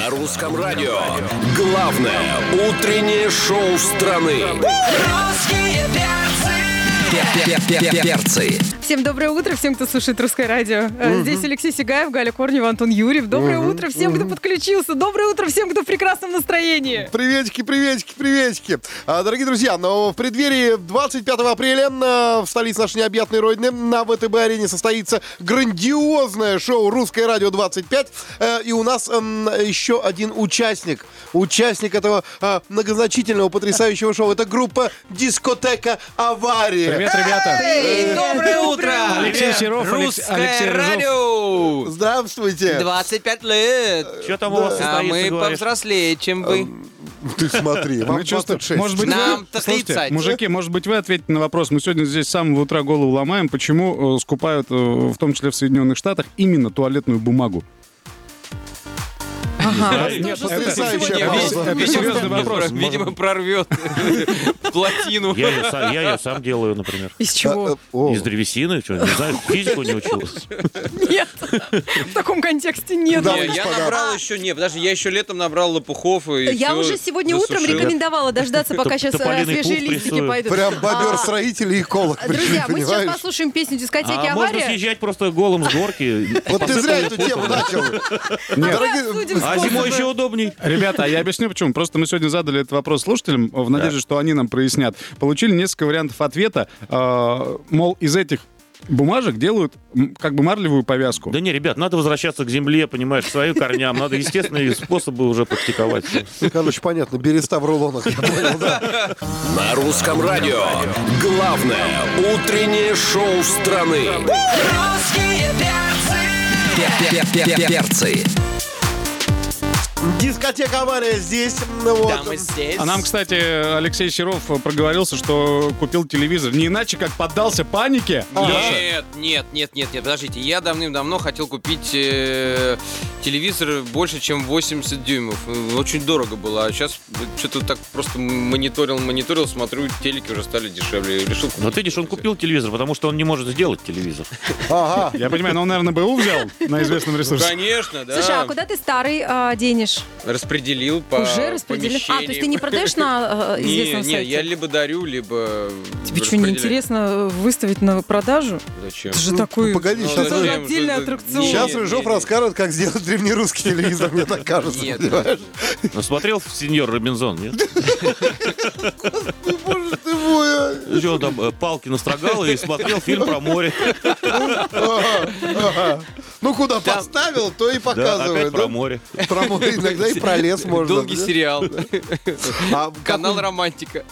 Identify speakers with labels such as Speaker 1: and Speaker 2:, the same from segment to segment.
Speaker 1: На русском радио. Главное утреннее шоу страны.
Speaker 2: Русские
Speaker 3: Перцы.
Speaker 4: Всем доброе утро, всем, кто слушает русское радио. Э, Здесь Алексей Сигаев, Галя Корнева, Антон Юрьев. Доброе утро всем, кто подключился. Доброе утро всем, кто в прекрасном настроении.
Speaker 5: Приветики, приветики, приветики. А, Дорогие друзья, но в преддверии 25 апреля на- в столице нашей необъятной родины на ВТБ-арене состоится грандиозное шоу «Русское радио 25». Э, И у нас м, еще один участник. Участник этого многозначительного, потрясающего шоу. Это группа «Дискотека Авария».
Speaker 6: Привет, ребята.
Speaker 2: Эй, доброе утро!
Speaker 6: Алексей Серов, Алекс-
Speaker 2: Русское
Speaker 6: Алексей Рыжов.
Speaker 2: радио!
Speaker 5: Здравствуйте.
Speaker 2: 25 лет!
Speaker 7: Что там у вас
Speaker 2: А
Speaker 7: состоится,
Speaker 2: мы
Speaker 7: говоришь?
Speaker 2: повзрослее, чем вы.
Speaker 5: Ты смотри, вам
Speaker 6: Мы чувствуем,
Speaker 5: 26.
Speaker 6: может быть,
Speaker 2: Нам-то
Speaker 6: вы, слушайте,
Speaker 2: 30.
Speaker 6: мужики, может быть, вы ответите на вопрос. Мы сегодня здесь с самого утра голову ломаем, почему э, скупают, э, в том числе в Соединенных Штатах, именно туалетную бумагу.
Speaker 4: Ага.
Speaker 6: Нет, это- серьезный вопрос.
Speaker 2: Видимо, прорвет плотину.
Speaker 7: Я ее, сам, я её сам делаю, например.
Speaker 4: Из
Speaker 5: А,
Speaker 4: чего?
Speaker 5: э, о.
Speaker 7: Из древесины, что, не знаю, физику не учился.
Speaker 4: Нет. В таком контексте нет.
Speaker 2: Я набрал еще, нет, подожди, я еще летом набрал лопухов и
Speaker 4: Я уже сегодня утром рекомендовала дождаться, пока сейчас
Speaker 7: тополиный
Speaker 4: свежие листики пойдут.
Speaker 5: Прям
Speaker 4: А,
Speaker 5: бобер-строитель и эколог.
Speaker 4: Друзья, мы сейчас послушаем песню дискотеки
Speaker 7: А можно
Speaker 4: «Авария».
Speaker 7: съезжать просто голым с горки.
Speaker 5: Вот ты зря эту тему начал. Дорогие-
Speaker 7: А зимой еще удобней.
Speaker 6: Ребята, я объясню почему. Просто мы сегодня задали этот вопрос слушателям в надежде, что они нам прояснят. Получили несколько вариантов ответа. Э, Мол, из этих бумажек делают как бы марлевую повязку.
Speaker 7: Да не, ребят, надо возвращаться к земле, понимаешь, к своим корням. Надо естественные способы уже практиковать.
Speaker 5: Короче, понятно, береста в рулонах.
Speaker 1: На русском радио. Главное утреннее шоу страны.
Speaker 2: Русские
Speaker 3: Перцы.
Speaker 5: Дискотека авария здесь. ну вот.
Speaker 2: Да, мы здесь.
Speaker 6: А нам, кстати, Алексей Серов проговорился, что купил телевизор не иначе, как поддался панике. Леша.
Speaker 2: Нет, нет, нет, нет, нет, подождите. Я давным-давно хотел купить э, телевизор больше, чем 80 дюймов. Очень дорого было. А сейчас что-то так просто мониторил, мониторил, смотрю, телеки уже стали дешевле. Решил купить.
Speaker 7: Но ты, видишь, он купил телевизор, потому что он не может сделать телевизор.
Speaker 5: Ага.
Speaker 6: Я понимаю, но он, наверное, БУ взял на известном ресурсе.
Speaker 2: Конечно, да.
Speaker 4: Слушай, а куда ты старый а, денешь?
Speaker 2: Распределил по
Speaker 4: Уже распределил? А, то есть ты не продаешь на э,
Speaker 2: Не,
Speaker 4: известном
Speaker 2: не,
Speaker 4: сайте?
Speaker 2: я либо дарю, либо
Speaker 4: Тебе что, не интересно выставить на продажу?
Speaker 2: Зачем?
Speaker 4: Это же такой...
Speaker 5: Погоди,
Speaker 2: Ну,
Speaker 5: сейчас,
Speaker 4: Это же
Speaker 2: зачем?
Speaker 4: отдельный
Speaker 2: Что-
Speaker 4: аттракцион.
Speaker 5: Сейчас Рыжов расскажет, как сделать древнерусский телевизор, мне так кажется.
Speaker 2: Нет.
Speaker 5: понимаешь?
Speaker 7: Ну, смотрел сеньор Робинзон, нет?
Speaker 5: А.
Speaker 7: Что он там, э, палки настрогал и смотрел фильм про море.
Speaker 5: Ну, куда поставил, то и показывает.
Speaker 7: про море.
Speaker 5: Про море иногда и про лес можно.
Speaker 2: Долгий сериал.
Speaker 5: А,
Speaker 2: Канал «Романтика».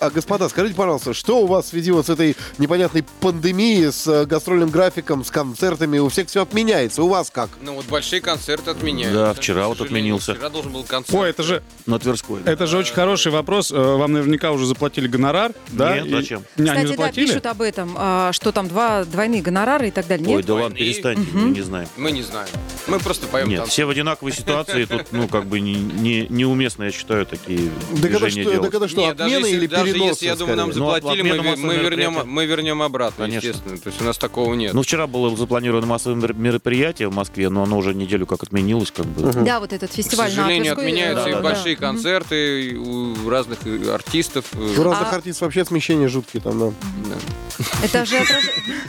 Speaker 5: а, господа, скажите, пожалуйста, что у вас в связи вот с этой непонятной пандемией, с э, гастрольным графиком, с концертами? У всех все отменяется. У вас как?
Speaker 2: Ну вот большие концерты отменяют.
Speaker 7: Да, вчера вот отменился.
Speaker 2: Вчера должен был концерт.
Speaker 6: Ой, это же,
Speaker 7: На Тверской.
Speaker 6: это же очень хороший вопрос. Э, Вам наверняка уже заплатили гонорар, да?
Speaker 7: Нет,
Speaker 6: И-
Speaker 7: зачем?
Speaker 4: Кстати,
Speaker 6: они
Speaker 4: да,
Speaker 6: заплатили?
Speaker 4: пишут об этом, а, что там два двойные гонорары и так далее.
Speaker 7: Ой,
Speaker 4: Нет?
Speaker 7: да ладно, перестаньте, мы не знаем.
Speaker 2: Мы не знаем. Мы просто поем
Speaker 7: Нет,
Speaker 2: танцы.
Speaker 7: все в одинаковой ситуации, тут, ну, как бы не, не, неуместно, я считаю, такие
Speaker 5: Да когда
Speaker 7: движения
Speaker 5: что, да
Speaker 7: делать.
Speaker 5: когда что
Speaker 2: Нет, даже
Speaker 5: отмены
Speaker 2: если,
Speaker 5: или
Speaker 2: даже
Speaker 5: переносы?
Speaker 2: если, я думаю, нам?
Speaker 7: Ну,
Speaker 2: заплатили, мы,
Speaker 7: отмена
Speaker 2: мы,
Speaker 7: массовых
Speaker 2: вернем, мы вернем обратно,
Speaker 7: Конечно.
Speaker 2: естественно. То есть у нас такого нет.
Speaker 7: Ну, вчера было запланировано массовое мер- мероприятие в Москве, но оно уже неделю как отменилось, как бы.
Speaker 4: Да, вот этот
Speaker 2: К
Speaker 4: фестиваль на
Speaker 2: сожалению, отменяются
Speaker 4: э,
Speaker 2: и
Speaker 7: Да, да, да.
Speaker 2: большие концерты у разных э, артистов. э,
Speaker 5: У разных
Speaker 4: А-
Speaker 5: артистов вообще смещения жуткие там, да.
Speaker 4: Это же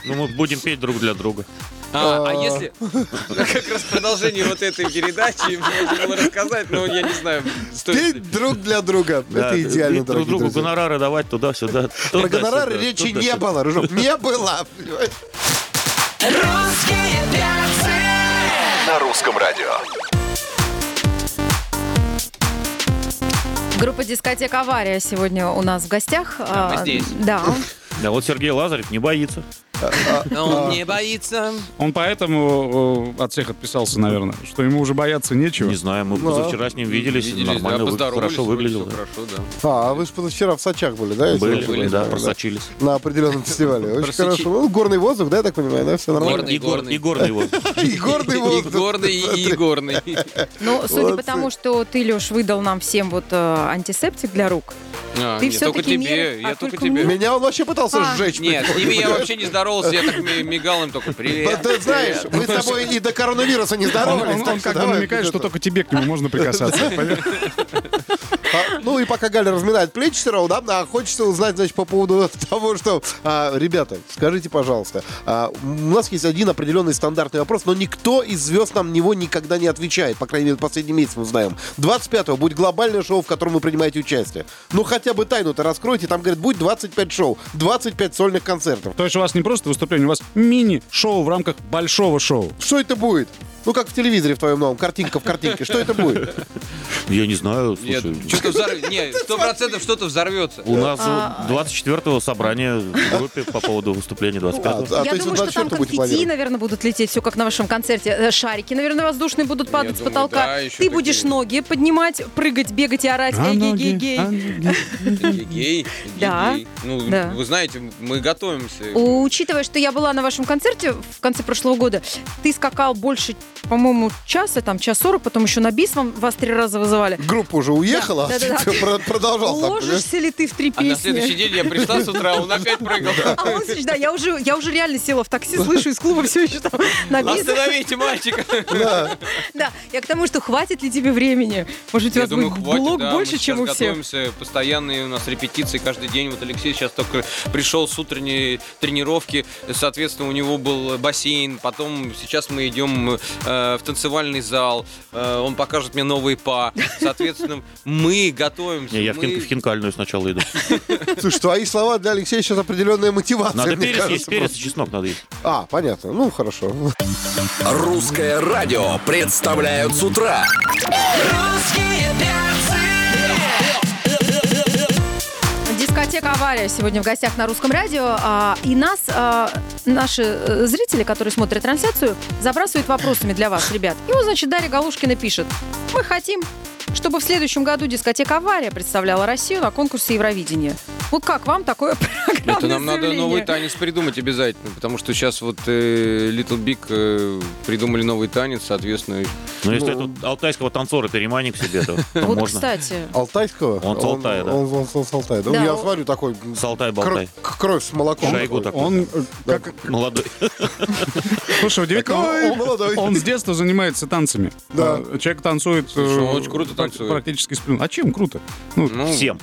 Speaker 7: Ну, мы будем петь друг для друга.
Speaker 2: А, а если как раз продолжение вот этой передачи можно было рассказать, но я не знаю, стоит ли.
Speaker 5: Петь друг для друга.
Speaker 7: Да,
Speaker 5: Это идеально,
Speaker 7: друг
Speaker 5: дорогие
Speaker 7: другу
Speaker 5: друзья.
Speaker 7: гонорары давать туда-сюда.
Speaker 5: Про гонорары речи не было, Рыжов. Не было. понимаешь?
Speaker 2: Русские перцы!
Speaker 1: На русском радио.
Speaker 4: Группа дискотека «Авария» сегодня у нас в гостях.
Speaker 2: Да, мы
Speaker 4: А,
Speaker 2: здесь.
Speaker 4: Да.
Speaker 7: Да, вот Сергей Лазарев не боится.
Speaker 2: Он не боится.
Speaker 6: Он поэтому от всех отписался, наверное, что ему уже бояться нечего.
Speaker 7: Не знаю, мы
Speaker 5: Ну,
Speaker 7: позавчера с ним виделись, нормально, хорошо выглядел.
Speaker 5: А, а вы же позавчера в Сочах были, да?
Speaker 7: Были, да, просочились.
Speaker 5: На определенном фестивале. Очень хорошо. Ну, горный воздух, да, я так понимаю, да? Все нормально?
Speaker 7: И гор-
Speaker 2: горный.
Speaker 7: И горный воздух.
Speaker 5: И горный
Speaker 2: И
Speaker 5: воздух.
Speaker 2: горный, и горный.
Speaker 4: Ну, судя по тому, что ты, Леш, выдал нам всем вот э, антисептик для рук,
Speaker 2: А,
Speaker 4: Ты
Speaker 2: нет,
Speaker 4: всё-таки
Speaker 2: только тебе, я
Speaker 4: а,
Speaker 2: только тебе.
Speaker 5: Меня он вообще пытался
Speaker 4: А.
Speaker 5: сжечь.
Speaker 2: Нет, с ними я вообще не здоровался. Здоровался, я так ми- мигал им только
Speaker 5: Да
Speaker 2: привет.
Speaker 5: Ты знаешь, мы с тобой и до коронавируса не здоровались.
Speaker 6: он- как бы намекает, что только тебе к нему можно прикасаться.
Speaker 5: А, Ну и пока Галя разминает плечи все равно, да, а хочется узнать, значит, по поводу того, что, а, ребята, скажите, пожалуйста, а, у нас есть один определенный стандартный вопрос, но никто из звезд нам на него никогда не отвечает, по крайней мере, последний месяц мы знаем. 25-го будет глобальное шоу, в котором вы принимаете участие. Ну хотя бы тайну-то раскройте, там, говорят, будет 25 шоу, 25 сольных концертов.
Speaker 6: То есть у вас не просто выступление, у вас мини-шоу в рамках большого шоу.
Speaker 5: Что это будет? Ну, как в телевизоре в твоем новом, картинка в картинке. Что это будет?
Speaker 7: Я не знаю,
Speaker 2: Нет,
Speaker 7: слушай.
Speaker 2: что-то взорвется. Не, сто процентов что-то взорвется.
Speaker 7: У нас
Speaker 4: А,
Speaker 7: 24-го собрания в группе по поводу выступления 25-го.
Speaker 5: А,
Speaker 4: Я думаю, что там
Speaker 5: 24-го будете
Speaker 4: конфетти, наверное, будут лететь, все как на вашем концерте. Э, Шарики, наверное, воздушные будут падать с потолка. Ты будешь ноги поднимать, прыгать, бегать и орать.
Speaker 6: А
Speaker 4: Эй, гей,
Speaker 6: ноги,
Speaker 4: гей, гей.
Speaker 6: а ноги.
Speaker 2: Гей,
Speaker 4: Да.
Speaker 2: Ну,
Speaker 4: Да.
Speaker 2: вы знаете, мы готовимся.
Speaker 4: Учитывая, что я была на вашем концерте в конце прошлого года, ты скакал больше, по-моему, часа, там, час сорок, потом еще на бис вам, вас три раза вызывали.
Speaker 5: Группа уже уехала,
Speaker 4: Да, да, да.
Speaker 5: а ты про- продолжал. так?
Speaker 4: Ложишься ли ты в три
Speaker 2: А на
Speaker 4: песни?
Speaker 2: следующий день я пришла с утра, он опять прыгал.
Speaker 4: А он, да, я уже, я уже реально села в такси, слышу из клуба все еще там на бис.
Speaker 2: Остановите мальчика.
Speaker 4: Да, я к тому, что хватит ли тебе времени? Может, у
Speaker 2: Я
Speaker 4: вас
Speaker 2: думаю,
Speaker 4: будет
Speaker 2: хватит,
Speaker 4: блок
Speaker 2: да,
Speaker 4: больше,
Speaker 2: мы
Speaker 4: чем у всех?
Speaker 2: готовимся, постоянные у нас репетиции каждый день. Вот Алексей сейчас только пришел с утренней тренировки, соответственно, у него был бассейн, потом сейчас мы идем э, в танцевальный зал, э, он покажет мне новые па. Соответственно, мы готовимся.
Speaker 7: Не, я в,
Speaker 2: мы-
Speaker 7: хин- в хинкальную сначала иду.
Speaker 5: Слушай, твои слова для Алексея сейчас определенная мотивация.
Speaker 7: Надо
Speaker 5: мне
Speaker 7: перец есть,
Speaker 5: кажется,
Speaker 7: перец и
Speaker 5: просто.
Speaker 7: чеснок надо есть.
Speaker 5: А, понятно. Ну, хорошо.
Speaker 1: Русское радио представляют с утра.
Speaker 4: Дискотека «Авария» сегодня в гостях на русском радио. А, И нас, а, наши э, зрители, которые смотрят трансляцию, забрасывают вопросами для вас, ребят. И вот, значит, Дарья Галушкина пишет. Мы хотим, чтобы в следующем году дискотека «Авария» представляла Россию на конкурсе Евровидения. Вот как вам такое программное
Speaker 2: Это нам надо
Speaker 4: заявление?
Speaker 2: новый танец придумать обязательно, потому что сейчас вот э, Little Big э, придумали новый танец, соответственно.
Speaker 7: Но если
Speaker 5: Ну.
Speaker 7: тут алтайского танцора перемани к себе, то
Speaker 4: Вот,
Speaker 7: можно.
Speaker 4: кстати,
Speaker 5: Алтайского?
Speaker 7: Он с Алтая, да.
Speaker 5: Он, он- он с Алтая. да.
Speaker 4: Да,
Speaker 5: я
Speaker 4: он-
Speaker 5: смотрю, такой
Speaker 7: С Алтай-болтай.
Speaker 5: кр- кровь с молоком.
Speaker 7: Шойгу
Speaker 5: такой.
Speaker 6: Он, э, как,
Speaker 7: Молодой.
Speaker 6: слушай, удивительно, он,
Speaker 5: молодой.
Speaker 6: он с детства занимается танцами.
Speaker 5: Да.
Speaker 6: А, Человек танцует...
Speaker 2: Слушай, он
Speaker 6: э,
Speaker 2: очень круто танцует.
Speaker 6: Практически сплю. А чем круто? Ну,
Speaker 2: Ну,
Speaker 7: Всем.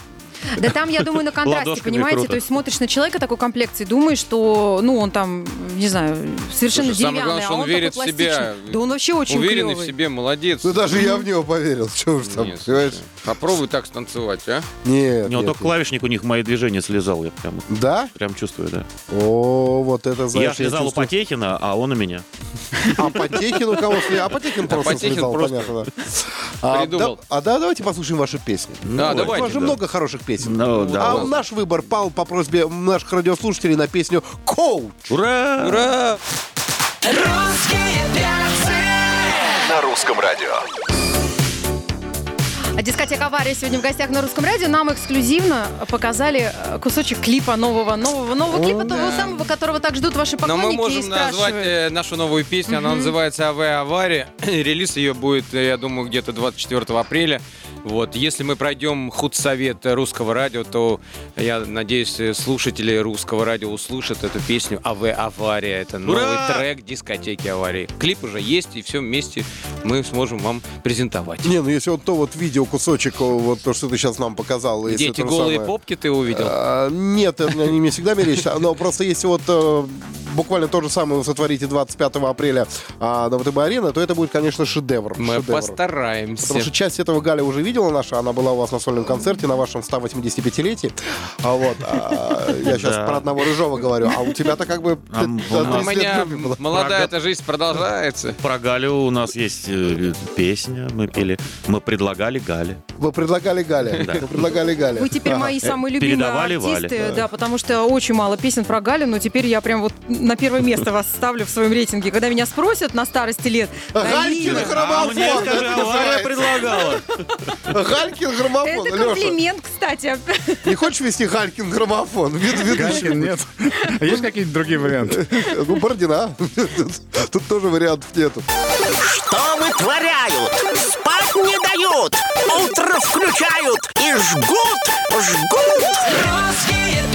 Speaker 4: Да там, я думаю, на контрасте,
Speaker 7: Ладошками
Speaker 4: понимаете?
Speaker 7: круто.
Speaker 4: То есть смотришь на человека такой комплекции, думаешь, что, ну, он там, не знаю, совершенно
Speaker 2: Слушай, самое
Speaker 4: деревянный,
Speaker 2: главное, что
Speaker 4: а
Speaker 2: он
Speaker 4: он
Speaker 2: верит
Speaker 4: такой
Speaker 2: в себя.
Speaker 4: пластичный. Да он вообще очень
Speaker 2: уверенный в
Speaker 4: клёвый.
Speaker 2: себе, молодец.
Speaker 5: Ну, даже я в него поверил. Что уж там,
Speaker 2: Нет,
Speaker 5: понимаешь?
Speaker 2: попробуй так станцевать, а?
Speaker 5: Нет,
Speaker 7: У него
Speaker 5: нет,
Speaker 7: только клавишник у них мои движения слезал. Я прям.
Speaker 5: Да?
Speaker 7: прям чувствую, да.
Speaker 5: О, вот это,
Speaker 7: Я
Speaker 5: знаешь,
Speaker 7: слезал у. Потехина, а он у меня.
Speaker 5: А Потехин у кого слез? А Потехин просто слезал,
Speaker 2: просто
Speaker 5: понятно. А, да- А да, давайте послушаем ваши песни.
Speaker 2: Да,
Speaker 5: У
Speaker 2: давайте,
Speaker 5: вас же много хороших песен.
Speaker 7: Ну, да,
Speaker 5: а
Speaker 7: ладно.
Speaker 5: наш выбор пал по просьбе наших радиослушателей на песню «Коуч».
Speaker 7: Ура!
Speaker 2: Ура!
Speaker 1: На русском радио.
Speaker 4: Дискотека «Авария» сегодня в гостях на Русском радио. Нам эксклюзивно показали э, кусочек клипа нового, нового, нового клипа, того самого, которого так ждут ваши
Speaker 2: Но
Speaker 4: поклонники
Speaker 2: мы
Speaker 4: и
Speaker 2: можем назвать э, нашу новую песню. Она называется «АВ Авария». Релиз ее будет, э, я думаю, где-то 24 апреля. Вот. Если мы пройдем худсовет русского радио, то я надеюсь, слушатели русского радио услышат эту песню «АВ Авария». Это новый
Speaker 7: Ура!
Speaker 2: трек дискотеки «Аварии». Клип уже есть, и все вместе мы сможем вам презентовать.
Speaker 5: Не, ну если вот то вот видео кусочек, вот то, что ты сейчас нам показал.
Speaker 2: Где
Speaker 5: если
Speaker 2: голые
Speaker 5: самое-
Speaker 2: попки ты увидел?
Speaker 5: А, Нет, они мне всегда мерещатся. Но просто если вот э, буквально то же самое вы сотворите 25 апреля а, на ВТБ-арена, то это будет, конечно, шедевр.
Speaker 2: Мы постараемся.
Speaker 5: Потому что часть этого Галя уже видела наша, она была у вас на сольном концерте на вашем 185-летии. А вот, а, я сейчас
Speaker 7: Да.
Speaker 5: про одного Рыжова говорю, а у тебя-то как бы...
Speaker 7: А у
Speaker 5: да,
Speaker 7: нас-
Speaker 2: У
Speaker 5: 30 лет
Speaker 2: меня молодая эта жизнь продолжается.
Speaker 7: Про Галю у нас есть э, песня, мы пели. Мы предлагали Гале.
Speaker 5: Вы предлагали Галя.
Speaker 7: Да.
Speaker 5: Вы предлагали Галя.
Speaker 4: Вы теперь
Speaker 5: Ага.
Speaker 4: мои самые любимые
Speaker 7: передавали
Speaker 4: артисты,
Speaker 7: Вале.
Speaker 4: да, потому что очень мало песен про Галю, но теперь я прям вот на первое место вас ставлю в своем рейтинге. Когда меня спросят на старости лет,
Speaker 5: Галькин
Speaker 4: Галина,
Speaker 5: граммофон.
Speaker 7: мне скажи,
Speaker 5: это
Speaker 7: Авария
Speaker 5: называется.
Speaker 7: предлагала.
Speaker 5: Галькин граммофон.
Speaker 4: это
Speaker 5: Леша,
Speaker 4: комплимент, кстати.
Speaker 5: не хочешь вести Галькин граммофон?
Speaker 6: Галькин нет. А есть какие-то другие варианты?
Speaker 5: Ну, Бородина. Тут тоже вариантов нету.
Speaker 3: Что вытворяют? Спать не дают, утро включают и жгут, жгут.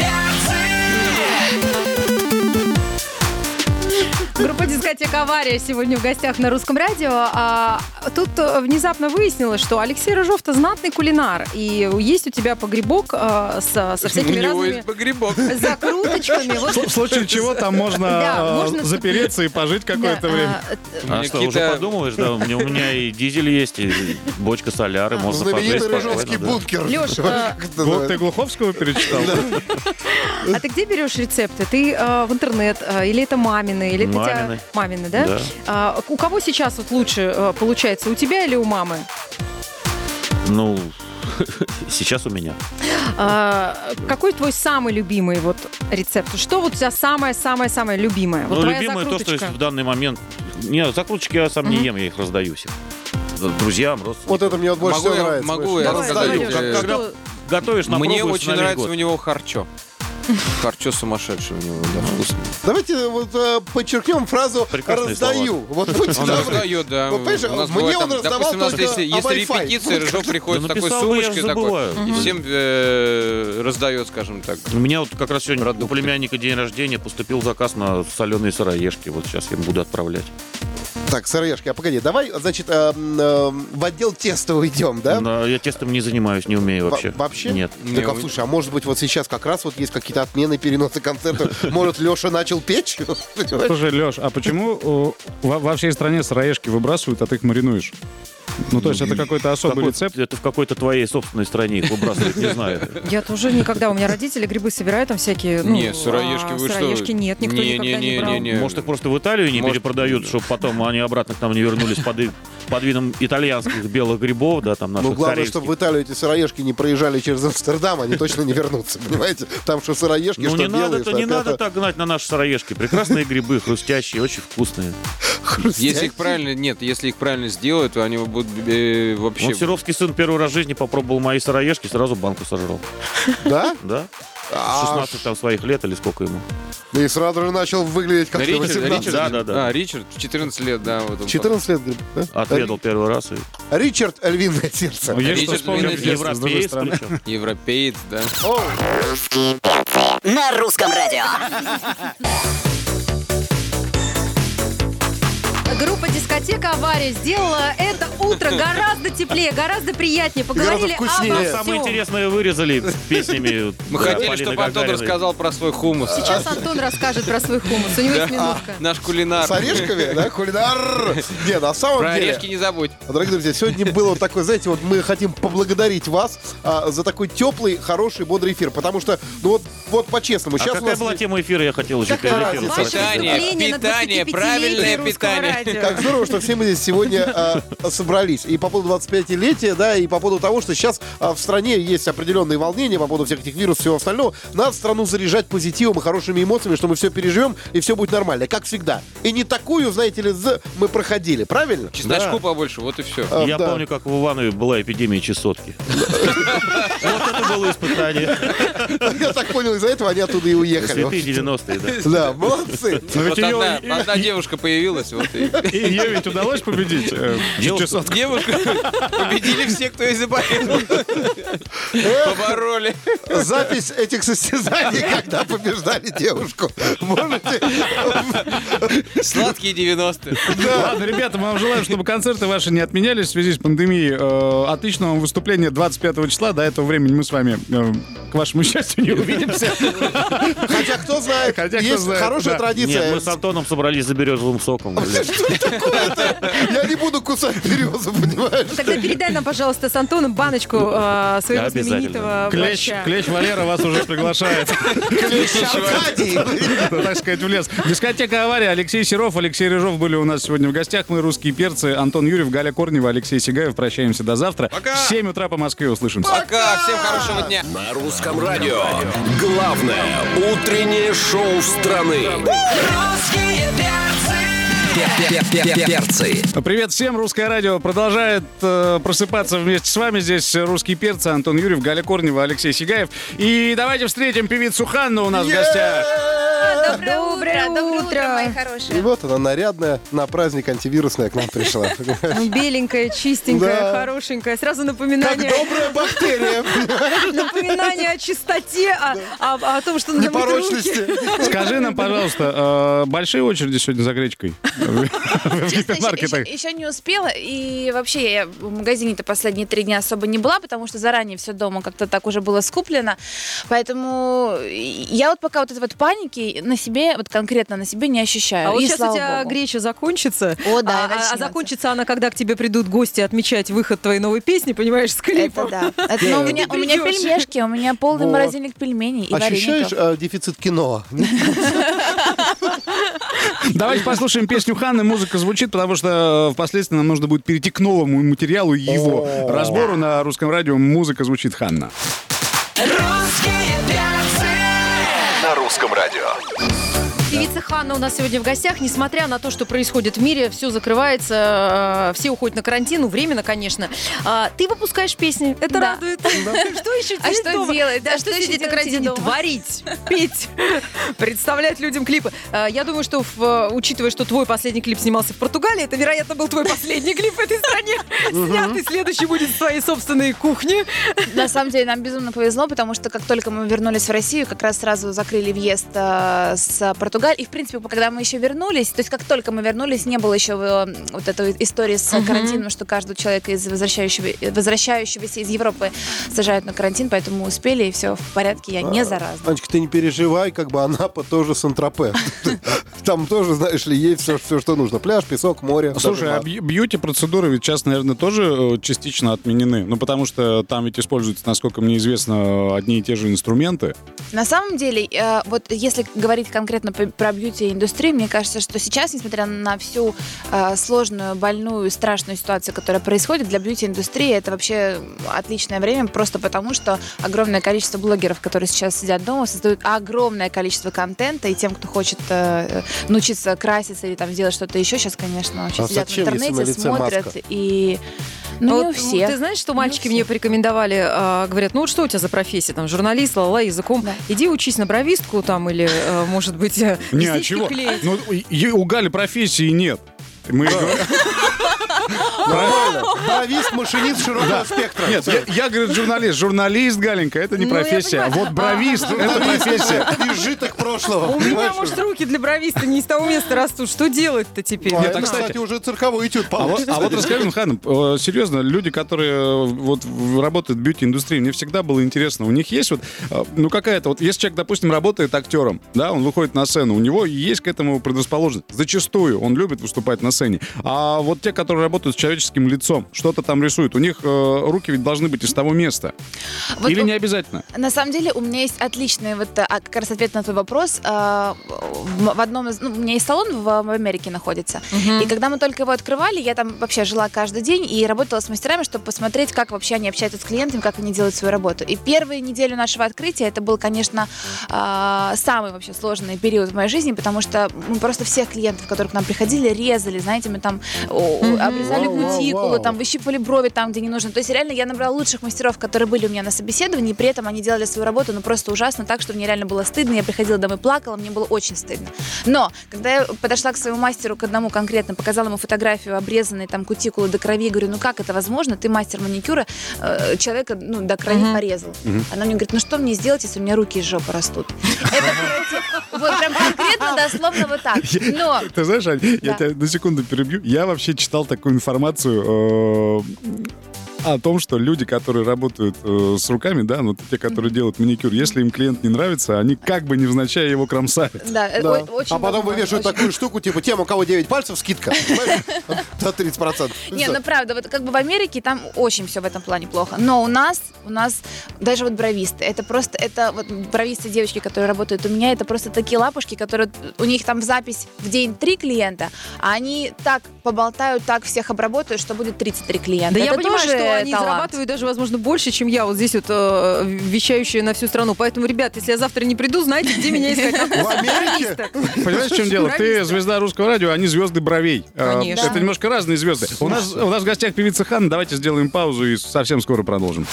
Speaker 4: Дискотека «Авария» сегодня в гостях на русском радио. А, тут э, внезапно выяснилось, что Алексей Рыжов-то знатный кулинар. И есть у тебя погребок а, со, со
Speaker 2: У
Speaker 4: всякими
Speaker 2: него
Speaker 4: разными
Speaker 2: есть погребок.
Speaker 4: закруточками. Вот,
Speaker 6: В случае чего там можно
Speaker 4: Да,
Speaker 6: э,
Speaker 4: можно-
Speaker 6: запереться и пожить какое-то
Speaker 4: да,
Speaker 6: время.
Speaker 4: а,
Speaker 2: У
Speaker 7: А что, уже подумываешь, да, у меня, у меня и дизель есть, и бочка соляры, можно пожить
Speaker 5: Знаменитый Рыжовский бункер. Как это
Speaker 6: Гл- Ты? Глуховского перечитал?
Speaker 4: А ты где берешь рецепты? Ты э, в интернет э, или это мамины, или это тебя-
Speaker 7: Мамины.
Speaker 4: мамины, да?
Speaker 7: Да.
Speaker 4: А, у кого сейчас вот лучше э, получается, у тебя или у мамы?
Speaker 7: Ну, сейчас у меня.
Speaker 4: А, какой твой самый любимый вот рецепт? Что вот у тебя самое-самое-самое любимое? Вот
Speaker 7: ну, любимое то, что есть в данный момент. Не, закруточки я сам не ем, я их раздаю всем. Друзьям, родственникам.
Speaker 5: Вот это мне вот больше
Speaker 2: Могу
Speaker 5: всего
Speaker 2: я-
Speaker 5: нравится.
Speaker 2: могу я рассказать?
Speaker 5: раздаю.
Speaker 7: Когда- Готовишь,
Speaker 2: Мне очень нравится
Speaker 7: год.
Speaker 2: у него харчо. Харчо сумасшедший у него, да, вкусный.
Speaker 5: Давайте вот э, подчеркнем фразу
Speaker 7: Прекрасные
Speaker 5: «раздаю». Вот будьте
Speaker 2: Он
Speaker 5: добры.
Speaker 2: раздает, да.
Speaker 5: Вот, понимаешь,
Speaker 2: У нас
Speaker 5: мне
Speaker 2: бывает
Speaker 5: он
Speaker 2: там,
Speaker 5: раздавал
Speaker 2: допустим, у нас
Speaker 5: только
Speaker 2: если, если
Speaker 5: Wi-Fi.
Speaker 2: репетиция, Рыжов приходит
Speaker 7: Да
Speaker 2: с такой
Speaker 7: написал же
Speaker 2: такой, и всем э, раздает, скажем так.
Speaker 7: У меня вот как раз сегодня у племянника день рождения поступил заказ на соленые сыроежки. Вот сейчас я им буду отправлять.
Speaker 5: Так, сыроежки, а погоди, давай, значит, э, э, в отдел теста уйдем, да?
Speaker 7: Но я тестом не занимаюсь, не умею
Speaker 5: Во-
Speaker 7: вообще.
Speaker 5: Вообще?
Speaker 7: Нет.
Speaker 5: Так, а слушай, а может быть вот сейчас как раз вот есть какие-то отмены, переносы концертов? Может, Леша начал печь?
Speaker 6: Слушай, Леш, а почему э, во, во всей стране сыроежки выбрасывают, а ты их маринуешь? Ну, то есть это какой-то особый
Speaker 7: Какой-
Speaker 6: рецепт?
Speaker 7: Это в какой-то твоей собственной стране их выбрасывать, не знаю.
Speaker 4: Я тоже никогда. У меня родители грибы собирают, там всякие. Ну,
Speaker 2: Не, сыроежки,
Speaker 4: а
Speaker 2: вы что?
Speaker 4: Сыроежки нет, никто
Speaker 2: Не,
Speaker 4: никогда
Speaker 2: не,
Speaker 4: не брал.
Speaker 2: не, не.
Speaker 7: Может, их просто в Италию не
Speaker 2: Может,
Speaker 7: перепродают, чтобы потом они обратно к нам не вернулись под, под видом итальянских белых грибов, да, там наших
Speaker 5: Ну, главное,
Speaker 7: карельских.
Speaker 5: чтобы в Италию эти сыроежки не проезжали через Амстердам, они точно не вернутся, понимаете? Там что сыроежки,
Speaker 7: Ну
Speaker 5: что
Speaker 7: не надо,
Speaker 5: белые,
Speaker 7: то
Speaker 5: что
Speaker 7: не надо так гнать на наши сыроежки. Прекрасные грибы, хрустящие, очень вкусные.
Speaker 2: Если их правильно, нет, если их правильно сделают, то они будут э, вообще...
Speaker 7: Вот Серовский сын первый раз в жизни попробовал мои сыроежки, сразу банку сожрал.
Speaker 5: Да?
Speaker 7: Да?
Speaker 5: А,
Speaker 7: 16 там своих лет или сколько ему.
Speaker 5: И сразу же начал выглядеть как
Speaker 2: Да, Ричард,
Speaker 5: 18.
Speaker 2: Ричард,
Speaker 7: Да, да, да.
Speaker 2: А, Ричард, в 14 лет, да. Вот он
Speaker 5: 14 лет, да?
Speaker 7: Отведал первый раз. И...
Speaker 5: Ричард Львиное сердце.
Speaker 6: Ну, есть что
Speaker 2: Ричард Львиное
Speaker 6: детство, с другой
Speaker 7: Европеец
Speaker 6: стороны.
Speaker 2: Европеец, да.
Speaker 3: На русском радио.
Speaker 4: Группа «Дискотека Авария» сделала это утро гораздо теплее, гораздо приятнее. Поговорили обо
Speaker 7: Самое
Speaker 4: всем.
Speaker 7: интересное вырезали песнями.
Speaker 2: Мы хотели, чтобы Антон рассказал про свой хумус.
Speaker 4: Сейчас Антон расскажет про свой хумус. У него есть минутка.
Speaker 2: Наш кулинар.
Speaker 5: с орешками, да, кулинар. Не, на самом
Speaker 2: Про
Speaker 5: деле...
Speaker 2: орешки не забудь.
Speaker 5: Дорогие друзья, сегодня было вот такое, знаете, вот мы хотим поблагодарить вас а, за такой теплый, хороший, бодрый эфир, потому что, ну вот, вот по-честному,
Speaker 7: А
Speaker 5: сейчас у
Speaker 7: какая была тема эфира, я хотел еще перед эфиром.
Speaker 2: Питание, питание,
Speaker 4: 25-летие
Speaker 2: правильное питание.
Speaker 4: Радио.
Speaker 5: Как здорово, что все мы здесь сегодня а, собрались. И по поводу 25-летия, да, и по поводу того, что сейчас а, в стране есть определенные волнения по поводу всех этих вирусов и всего остального. Надо страну заряжать позитивом и хорошими эмоциями, что мы все переживем и все будет нормально, как всегда. И не такую, знаете ли, з мы проходили, правильно?
Speaker 2: Чесночку побольше, вот и все.
Speaker 5: А,
Speaker 7: Я
Speaker 5: да.
Speaker 7: помню, как в Иванове была эпидемия чесотки. Вот было испытание.
Speaker 5: Я так понял, из-за этого они оттуда и уехали.
Speaker 7: Святые 90-е, да.
Speaker 5: Да, молодцы.
Speaker 6: Но ведь
Speaker 2: Вот
Speaker 6: ее,
Speaker 2: одна, одна девушка появилась, вот и...
Speaker 6: ее ведь удалось победить. э,
Speaker 7: Девушка-
Speaker 6: чесотку.
Speaker 2: Девушку победили все, кто из заболел. Побороли.
Speaker 5: Запись этих состязаний, когда побеждали девушку. Можете...
Speaker 2: Сладкие 90-е.
Speaker 6: Ладно, ребята, мы вам желаем, чтобы концерты ваши не отменялись в связи с пандемией. Э, Отличного вам выступления 25 числа. До этого времени мы с вами, э, к вашему счастью, не увидимся.
Speaker 5: Хотя кто знает,
Speaker 6: Хотя кто
Speaker 5: есть
Speaker 6: знает,
Speaker 5: хорошая
Speaker 6: да.
Speaker 5: традиция.
Speaker 7: Нет, мы с Антоном собрались за березовым соком.
Speaker 5: Я не буду кусать березу, понимаешь?
Speaker 4: Тогда передай нам, пожалуйста, с Антоном баночку э, своего знаменитого
Speaker 6: Клещ. Клещ Валера вас уже приглашает,
Speaker 5: Аркадий.
Speaker 6: ну, так сказать, в лес. Дискотека «Авария». Алексей Серов, Алексей Рыжов были у нас сегодня в гостях. Мы русские перцы. Антон Юрьев, Галя Корнева, Алексей Сигаев. Прощаемся до завтра.
Speaker 2: Пока.
Speaker 6: В 7 утра по Москве услышимся.
Speaker 2: Пока, всем хорошего дня.
Speaker 1: На русском радио. Главное утреннее шоу страны. Перцы.
Speaker 6: Привет всем, Русское радио продолжает э, просыпаться вместе с вами. Здесь русские перцы Антон Юрьев, Галя Корнева, Алексей Сигаев. И давайте встретим певицу Ханну у нас в гостях.
Speaker 8: Доброе,
Speaker 4: Доброе
Speaker 8: утро, доброе утро, мои
Speaker 5: И
Speaker 8: хорошие.
Speaker 5: вот она нарядная, на праздник антивирусная к нам пришла.
Speaker 4: Беленькая, чистенькая, хорошенькая. Сразу
Speaker 5: Как
Speaker 4: напоминание,
Speaker 5: добрая бактерия
Speaker 4: напоминание о чистоте, о, том, что надо мыть руки.
Speaker 6: Скажи нам, пожалуйста, э, большие очереди сегодня за гречкой? В
Speaker 8: еще,
Speaker 6: гипермаркетах.
Speaker 8: еще не успела. И вообще я в магазине-то последние три дня особо не была, потому что заранее все дома как-то так уже было скуплено. Поэтому я вот пока вот этой вот паники на себе, вот конкретно на себе не ощущаю.
Speaker 4: А вот сейчас у тебя греча закончится.
Speaker 8: О, да,
Speaker 4: а, а- закончится она, когда к тебе придут гости отмечать выход твоей новой песни, понимаешь, с клипом.
Speaker 8: Это да. Это, но у, меня, пельмешки, у меня полный морозильник пельменей и
Speaker 5: Ощущаешь э, дефицит кино?
Speaker 6: Давайте послушаем песню Ханны. Музыка звучит, потому что э, впоследствии нам нужно будет перейти к новому материалу его разбору на русском радио. Музыка звучит Ханна.
Speaker 4: Певица Ханна у нас сегодня в гостях. Несмотря на то, что происходит в мире, все закрывается, э, все уходят на карантин, ну, временно, конечно. А, Ты выпускаешь песни, это
Speaker 8: Да.
Speaker 4: радует. Что еще
Speaker 8: А
Speaker 4: делать
Speaker 8: что
Speaker 4: дома?
Speaker 8: делать?
Speaker 4: Да,
Speaker 8: А
Speaker 4: что
Speaker 8: что еще
Speaker 4: сидеть на карантине?
Speaker 8: дома?
Speaker 4: Творить, петь, представлять людям клипы. А, Я думаю, что, в- учитывая, что твой последний клип снимался в Португалии, это, вероятно, был твой последний клип в этой стране. Снятый следующий будет в твоей собственной кухне.
Speaker 8: На самом деле нам безумно повезло, потому что как только мы вернулись в Россию, как раз сразу закрыли въезд э, с Португалии. В принципе, когда мы еще вернулись, то есть как только мы вернулись, не было еще э, вот этой истории с карантином, что каждого человека из возвращающего, возвращающегося из Европы сажают на карантин, поэтому мы успели, и все в порядке, я не заразна.
Speaker 5: Анечка, ты не переживай, как бы Анапа тоже Сан-Тропе. Там тоже, знаешь ли, есть все, все, что нужно. Пляж, песок, море.
Speaker 6: Слушай, а бьюти-процедуры ведь сейчас, наверное, тоже э, частично отменены. Ну, потому что там ведь используются, насколько мне известно, одни и те же инструменты.
Speaker 8: На самом деле, э, вот если говорить конкретно п- про бьюти-индустрию, мне кажется, что сейчас, несмотря на всю э, сложную, больную, страшную ситуацию, которая происходит, для бьюти-индустрии это вообще отличное время, просто потому что огромное количество блогеров, которые сейчас сидят дома, создают огромное количество контента, и тем, кто хочет э, научиться краситься или там делать что-то еще, сейчас, конечно, вообще
Speaker 5: А
Speaker 8: сидят в
Speaker 5: зачем, если на
Speaker 8: интернете,
Speaker 5: лице
Speaker 8: смотрят,
Speaker 5: маска?
Speaker 8: и... Ну, не у
Speaker 4: Вот,
Speaker 8: всех.
Speaker 4: Ты знаешь, что
Speaker 8: Не
Speaker 4: мальчики мне порекомендовали, а, говорят, ну вот что у тебя за профессия, там, журналист, ла-ла, языком.
Speaker 8: Да.
Speaker 4: Иди учись на бровистку там или, э, может быть, э,
Speaker 6: Не, а чего? Ну, и- у Гали профессии нет. Мы говорим-
Speaker 5: Нормально. Бровист, машинист широкого спектра.
Speaker 6: Нет, я, говорю, журналист. Журналист, Галенька, это не
Speaker 4: Ну,
Speaker 6: профессия. А вот бровист, это профессия.
Speaker 5: Изжиток прошлого.
Speaker 4: У меня, может, руки для бровиста не из того места растут. Что делать-то теперь?
Speaker 5: А
Speaker 6: Нет,
Speaker 5: это,
Speaker 6: а, кстати-
Speaker 5: уже цирковой этюд
Speaker 6: А вот,
Speaker 5: получится.
Speaker 6: а вот расскажи, ну, Хан, э, серьезно, люди, которые э, вот работают в бьюти-индустрии, мне всегда было интересно, у них есть вот, э, ну, какая-то, вот если человек, допустим, работает актером, да, он выходит на сцену, у него есть к этому предрасположенность. Зачастую он любит выступать на сцене. А вот те, которые работают с человеческим лицом, что-то там рисуют, у них э, руки ведь должны быть из того места.
Speaker 8: Вот
Speaker 6: Или
Speaker 8: у-
Speaker 6: не обязательно?
Speaker 8: На самом деле у меня есть отличный вот а, как раз ответ на твой вопрос. А, В в одном из, ну, у меня есть салон в, в Америке находится, и когда мы только его открывали, я там вообще жила каждый день и работала с мастерами, чтобы посмотреть, как вообще они общаются с клиентами, как они делают свою работу. И первые неделю нашего открытия это был, конечно, а, самый вообще сложный период в моей жизни, потому что мы просто всех клиентов, которые к нам приходили, резали, знаете, мы там о,
Speaker 5: Вау,
Speaker 8: кутикулу,
Speaker 5: вау.
Speaker 8: там выщипывали брови там, где не нужно. То есть реально я набрала лучших мастеров, которые были у меня на собеседовании, и при этом они делали свою работу, ну просто ужасно так, что мне реально было стыдно. Я приходила домой, плакала, мне было очень стыдно. Но когда я подошла к своему мастеру, к одному конкретно, показала ему фотографию обрезанной там кутикулы до крови, говорю, ну как это возможно? Ты мастер маникюра, э, человека ну, до крови порезал. Она мне говорит, ну что мне сделать, если у меня руки из жопы растут? Вот прям конкретно, дословно вот так. Но
Speaker 6: Ты знаешь, Ань, я тебя на секунду перебью. Я вообще читал такую информацию э, о том, что люди, которые работают э, с руками, да, ну те, которые делают маникюр, если им клиент не нравится, они как бы невзначай его кромсают.
Speaker 8: да, э,
Speaker 5: Да.
Speaker 8: о- очень
Speaker 5: а потом вывешивают
Speaker 8: очень.
Speaker 5: такую штуку, типа, тем, у кого 9 пальцев, скидка. До 30%.
Speaker 8: Не, ну правда, вот как бы в Америке там очень все в этом плане плохо. Но у нас, у нас даже вот бровисты, это просто, это вот бровисты девочки, которые работают у меня, это просто такие лапушки, которые, у них там запись в день три клиента, а они так поболтают, так всех обработают, что будет 33 клиента.
Speaker 4: Да
Speaker 8: это
Speaker 4: я понимаю,
Speaker 8: тоже
Speaker 4: что они
Speaker 8: талант.
Speaker 4: зарабатывают даже, возможно, больше, чем я вот здесь вот э, вещающая на всю страну. Поэтому, ребят, если я завтра не приду, знаете, где меня искать.
Speaker 5: В Америке?
Speaker 6: Понимаешь, в чем дело? Ты звезда русского радио, они звезды бровей. Э,
Speaker 4: Конечно.
Speaker 6: Это немножко разные звезды. У нас, у нас в гостях певица Ханна. Давайте сделаем паузу и совсем скоро продолжим.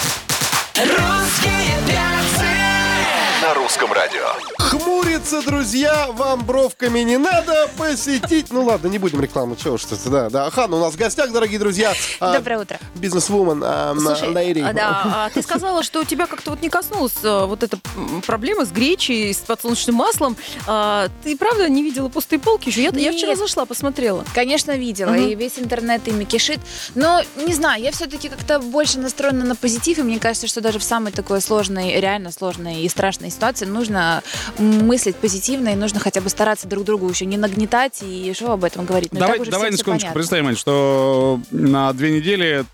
Speaker 5: Называется, друзья, вам бровками не надо посетить. Ну ладно, не будем рекламу, чего уж это, да, да. Ханна у нас в гостях, дорогие друзья. А,
Speaker 8: Доброе утро.
Speaker 5: Бизнес-вумен, а,
Speaker 4: Слушай,
Speaker 5: lady.
Speaker 4: а, да, ты сказала, что у тебя как-то вот не коснулась а, вот эта проблема с гречей, с подсолнечным маслом. Ты правда не видела пустые полки еще? Я, вчера зашла, посмотрела.
Speaker 8: Конечно, видела, и весь интернет ими кишит. Но, не знаю, я все-таки как-то больше настроена на позитив, и мне кажется, что даже в самой такой сложной, реально сложной и страшной ситуации нужно мыслить позитивно, и нужно хотя бы стараться друг другу еще не нагнетать, и что об этом говорить. И
Speaker 6: давай давай на секундочку
Speaker 8: понятно.
Speaker 6: представим, что на две недели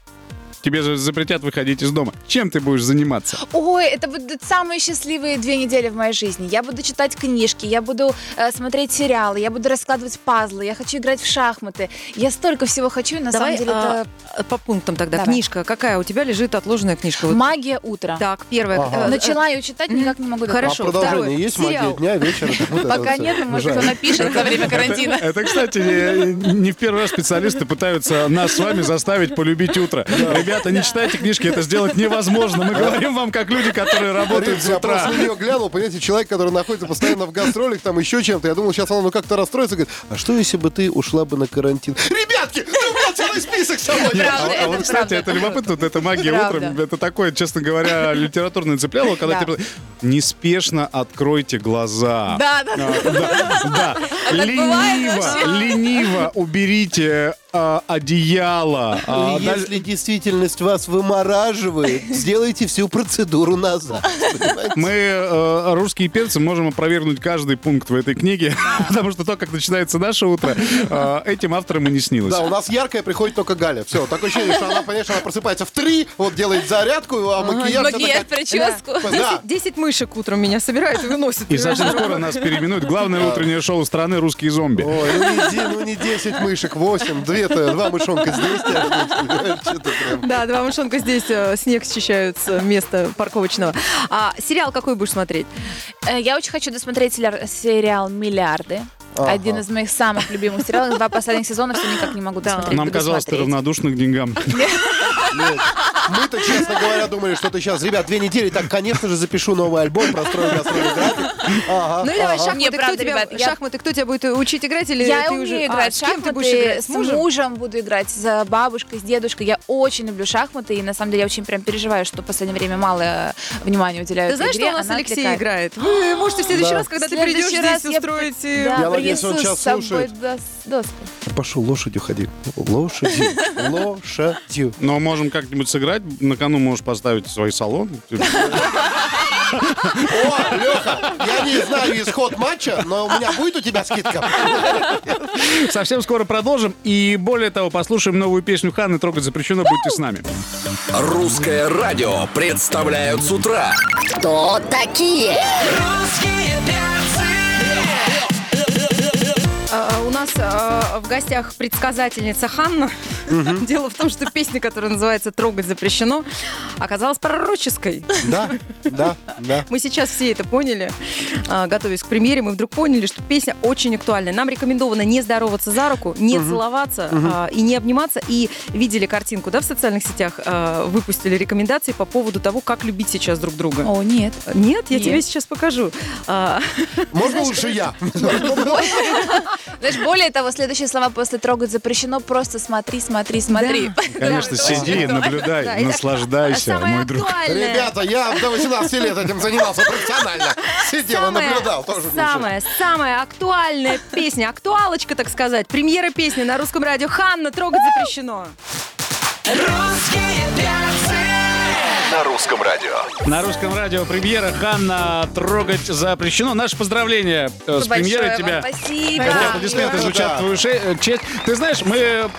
Speaker 6: тебе же запретят выходить из дома. Чем ты будешь заниматься?
Speaker 8: Ой, это будут самые счастливые две недели в моей жизни. Я буду читать книжки, я буду э, смотреть сериалы, я буду раскладывать пазлы, я хочу играть в шахматы. Я столько всего хочу, и на
Speaker 4: Давай
Speaker 8: самом деле
Speaker 4: а,
Speaker 8: это
Speaker 4: по пунктам тогда.
Speaker 8: Давай.
Speaker 4: Книжка какая? У тебя лежит отложенная книжка. Вот.
Speaker 8: магия утра.
Speaker 4: Так, первая.
Speaker 5: Ага.
Speaker 4: э, э,
Speaker 8: Начала ее читать, никак не могу
Speaker 5: А
Speaker 4: Хорошо.
Speaker 5: продолжение
Speaker 4: второе.
Speaker 5: есть?
Speaker 4: Сериал.
Speaker 5: Магия дня, вечера?
Speaker 8: Пока нет, но может кто напишет за время карантина.
Speaker 6: Это, кстати, не не в первый раз специалисты пытаются нас с вами заставить полюбить утро. Ребята, не читайте книжки, это сделать невозможно. Мы говорим вам, как люди, которые работают с
Speaker 5: Я
Speaker 6: утра.
Speaker 5: просто на нее глянул, понимаете, человек, который находится постоянно в гастролях, там еще чем-то. Я думал, сейчас она ну как-то расстроится, говорит, а что если бы ты ушла бы на карантин? Ребятки, целый список сегодня.
Speaker 6: А-
Speaker 8: Правда,
Speaker 6: а, вот,
Speaker 8: это
Speaker 6: кстати,
Speaker 8: правда,
Speaker 6: это
Speaker 8: это
Speaker 6: любопытно, вот эта магия
Speaker 8: Правда.
Speaker 6: утром, это такое, честно говоря, литературное цепляло, когда
Speaker 8: Да.
Speaker 6: тебе неспешно откройте глаза.
Speaker 8: Да, да,
Speaker 6: А, да, да.
Speaker 8: бывает
Speaker 6: Лениво, лениво уберите а, одеяло. А,
Speaker 5: И
Speaker 6: даль-
Speaker 5: Если действительность вас вымораживает, сделайте всю процедуру назад. Понимаете?
Speaker 6: Мы, э, русские перцы, можем опровергнуть каждый пункт в этой книге, потому что то, как начинается наше утро, э, этим авторам и не снилось.
Speaker 5: Да, у нас яркая приходит только Галя. Все, такое ощущение, что она, конечно, она просыпается в три, вот делает зарядку, а макияж...
Speaker 8: Макияж, прическу.
Speaker 5: Да.
Speaker 4: 10 мышек утром меня собирают и выносят.
Speaker 6: И совсем скоро нас переименуют. Главное утреннее шоу страны «Русские зомби».
Speaker 5: Ой, ну не, де- ну не 10 мышек, 8, две-то, два мышонка здесь.
Speaker 4: Да, два мышонка здесь э, снег счищают с места парковочного. А сериал какой будешь смотреть?
Speaker 8: Э, Я очень хочу досмотреть сериал- «Миллиарды».
Speaker 5: Ага.
Speaker 8: Один из моих самых любимых сериалов. Два последних сезона все никак не могу досмотреть.
Speaker 6: Нам
Speaker 8: буду
Speaker 6: казалось, ты равнодушна к деньгам.
Speaker 5: Нет. Мы-то, честно говоря, думали, что ты сейчас, ребят, две недели, так, конечно же, запишу новый альбом, прострою гастрольный график. Ага,
Speaker 4: Ну и давай
Speaker 5: ага.
Speaker 4: шахматы.
Speaker 8: Не,
Speaker 4: кто
Speaker 8: правда,
Speaker 4: тебя,
Speaker 8: ребят, я-
Speaker 4: шахматы, кто тебя будет учить играть? Или
Speaker 8: Я
Speaker 4: ты
Speaker 8: умею
Speaker 4: уже...
Speaker 8: играть
Speaker 4: А,
Speaker 8: в
Speaker 4: с кем ты будешь
Speaker 8: шахматы,
Speaker 4: играть?
Speaker 8: с мужем? буду играть, с бабушкой, с дедушкой. Я очень люблю шахматы, и на самом деле я очень прям переживаю, что в последнее время мало э, внимания уделяют
Speaker 4: Ты знаешь,
Speaker 8: игре.
Speaker 4: что у нас
Speaker 8: Она
Speaker 4: Алексей
Speaker 8: отвлекает.
Speaker 4: играет? Вы можете в следующий
Speaker 5: Да.
Speaker 4: раз, когда
Speaker 8: В
Speaker 4: ты придешь
Speaker 8: раз
Speaker 4: здесь
Speaker 8: я
Speaker 4: устроить...
Speaker 8: при-
Speaker 4: э,
Speaker 8: Да,
Speaker 5: Я надеюсь, он
Speaker 8: принесу
Speaker 5: сейчас
Speaker 8: с собой
Speaker 5: слушает.
Speaker 8: дос- доску.
Speaker 5: Пошел лошадью ходи. Лошадью. Лошадью.
Speaker 6: Но можем как-нибудь сыграть. На кону можешь поставить свой салон.
Speaker 5: О, Леха, я не знаю исход матча, но у меня будет у тебя скидка.
Speaker 6: Совсем скоро продолжим. И более того, послушаем новую песню Ханны «Трогать запрещено». Будьте с нами.
Speaker 1: Русское радио представляют с утра.
Speaker 3: Кто такие?
Speaker 4: А, У нас а, в гостях предсказательница Ханна. Дело в том, что песня, которая называется «Трогать запрещено», оказалась пророческой.
Speaker 5: Да, да, да.
Speaker 4: Мы сейчас все это поняли, а, готовясь к премьере, мы вдруг поняли, что песня очень актуальна. Нам рекомендовано не здороваться за руку, не целоваться а, и не обниматься. И видели картинку, да, в социальных сетях, а, выпустили рекомендации по поводу того, как любить сейчас друг друга.
Speaker 8: О, нет.
Speaker 4: Нет, я
Speaker 8: Нет.
Speaker 4: тебе сейчас покажу. А,
Speaker 5: Можно лучше я?
Speaker 8: Знаешь, более того, следующие слова после «трогать запрещено» просто смотри, смотри, смотри.
Speaker 6: Конечно,
Speaker 4: Да,
Speaker 6: сиди, наблюдай, наслаждайся,
Speaker 4: самое
Speaker 6: мой друг.
Speaker 4: актуальное.
Speaker 5: Ребята, я до 18 лет этим занимался профессионально. Сидел и наблюдал. Тоже ничего.
Speaker 4: самая, самая актуальная песня, актуалочка, так сказать, премьера песни на русском радио «Ханна, трогать запрещено».
Speaker 1: На русском радио.
Speaker 6: На русском радио премьера Ханна «Трогать запрещено». Наше поздравление э, с премьерой тебя.
Speaker 8: Спасибо.
Speaker 6: Хотя аплодисменты звучат в твою э, честь. Ты знаешь, мы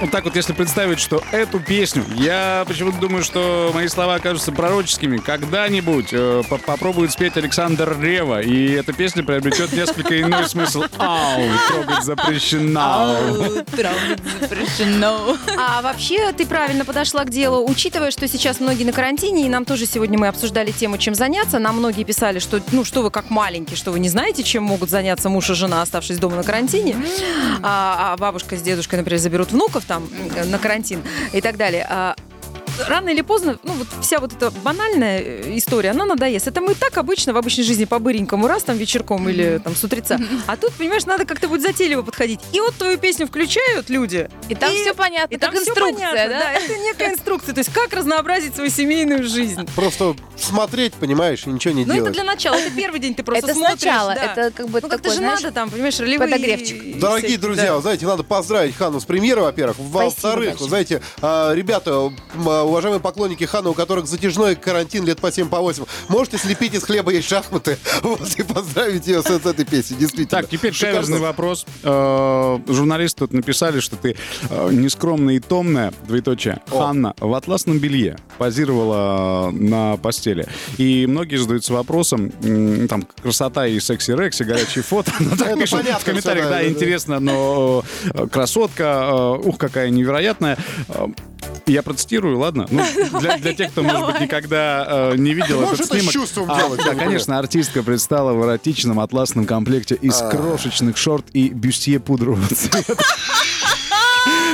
Speaker 6: вот так вот, если представить, что эту песню, я почему-то думаю, что мои слова окажутся пророческими. Когда-нибудь э, по- попробует спеть Александр Рева, и эта песня приобретет несколько иной смысл. Ау, трогать запрещено.
Speaker 8: Трогать запрещено.
Speaker 4: А вообще ты правильно подошла к делу, учитывая, что сейчас многие на карантине, и нам тоже сегодня мы обсуждали тему, чем заняться. Нам многие писали, что ну что вы как маленькие, что вы не знаете, чем могут заняться муж и жена, оставшись дома на карантине. А, а бабушка с дедушкой, например, заберут внуков там на карантин и так далее. Рано или поздно, ну вот вся вот эта банальная э, история, она надоест. Это мы и так обычно в обычной жизни по-быренькому раз там вечерком или там с утреца. А тут, понимаешь, надо как-то будет затейливо подходить. И вот твою песню включают люди.
Speaker 8: И там все понятно,
Speaker 4: И там
Speaker 8: инструкция,
Speaker 4: понятно,
Speaker 8: да?
Speaker 4: это некая инструкция. То есть как разнообразить свою семейную жизнь.
Speaker 5: Просто смотреть, понимаешь, и ничего не
Speaker 4: Ну, это
Speaker 5: делать.
Speaker 4: для начала. Это первый день ты просто
Speaker 8: Это
Speaker 4: смотришь.
Speaker 8: сначала,
Speaker 4: да.
Speaker 8: это как бы
Speaker 4: Ну, как-то же
Speaker 8: знаешь,
Speaker 4: надо там, понимаешь, ролевые...
Speaker 8: подогревчик.
Speaker 5: Дорогие
Speaker 4: всякие,
Speaker 5: друзья,
Speaker 4: да.
Speaker 5: знаете, надо поздравить Ханну с премьерой, во-первых. Во-вторых, знаете, а, ребята, а, уважаемые поклонники Ханны, у которых затяжной карантин лет по 7 по 8, можете слепить из хлеба есть шахматы вот, и поздравить ее с, с этой песней, действительно.
Speaker 6: Так, теперь каверзный вопрос. Э, Журналисты тут написали, что ты э, нескромная и томная, двоеточие, Ханна в атласном белье позировала на постели. И многие задаются вопросом, там, красота и секси-рекси, горячие фото. Ну, так
Speaker 5: Это
Speaker 6: пишут в комментариях,
Speaker 5: да,
Speaker 6: интересно, но э, красотка, ух, какая невероятная. Я процитирую, ладно? Ну, для, для тех, кто, может быть, никогда э, не видел
Speaker 5: Можешь
Speaker 6: этот снимок.
Speaker 5: чувством
Speaker 6: А,
Speaker 5: делать,
Speaker 6: да, конечно, артистка предстала в эротичном атласном комплекте из крошечных шорт и бюстье пудрового цвета.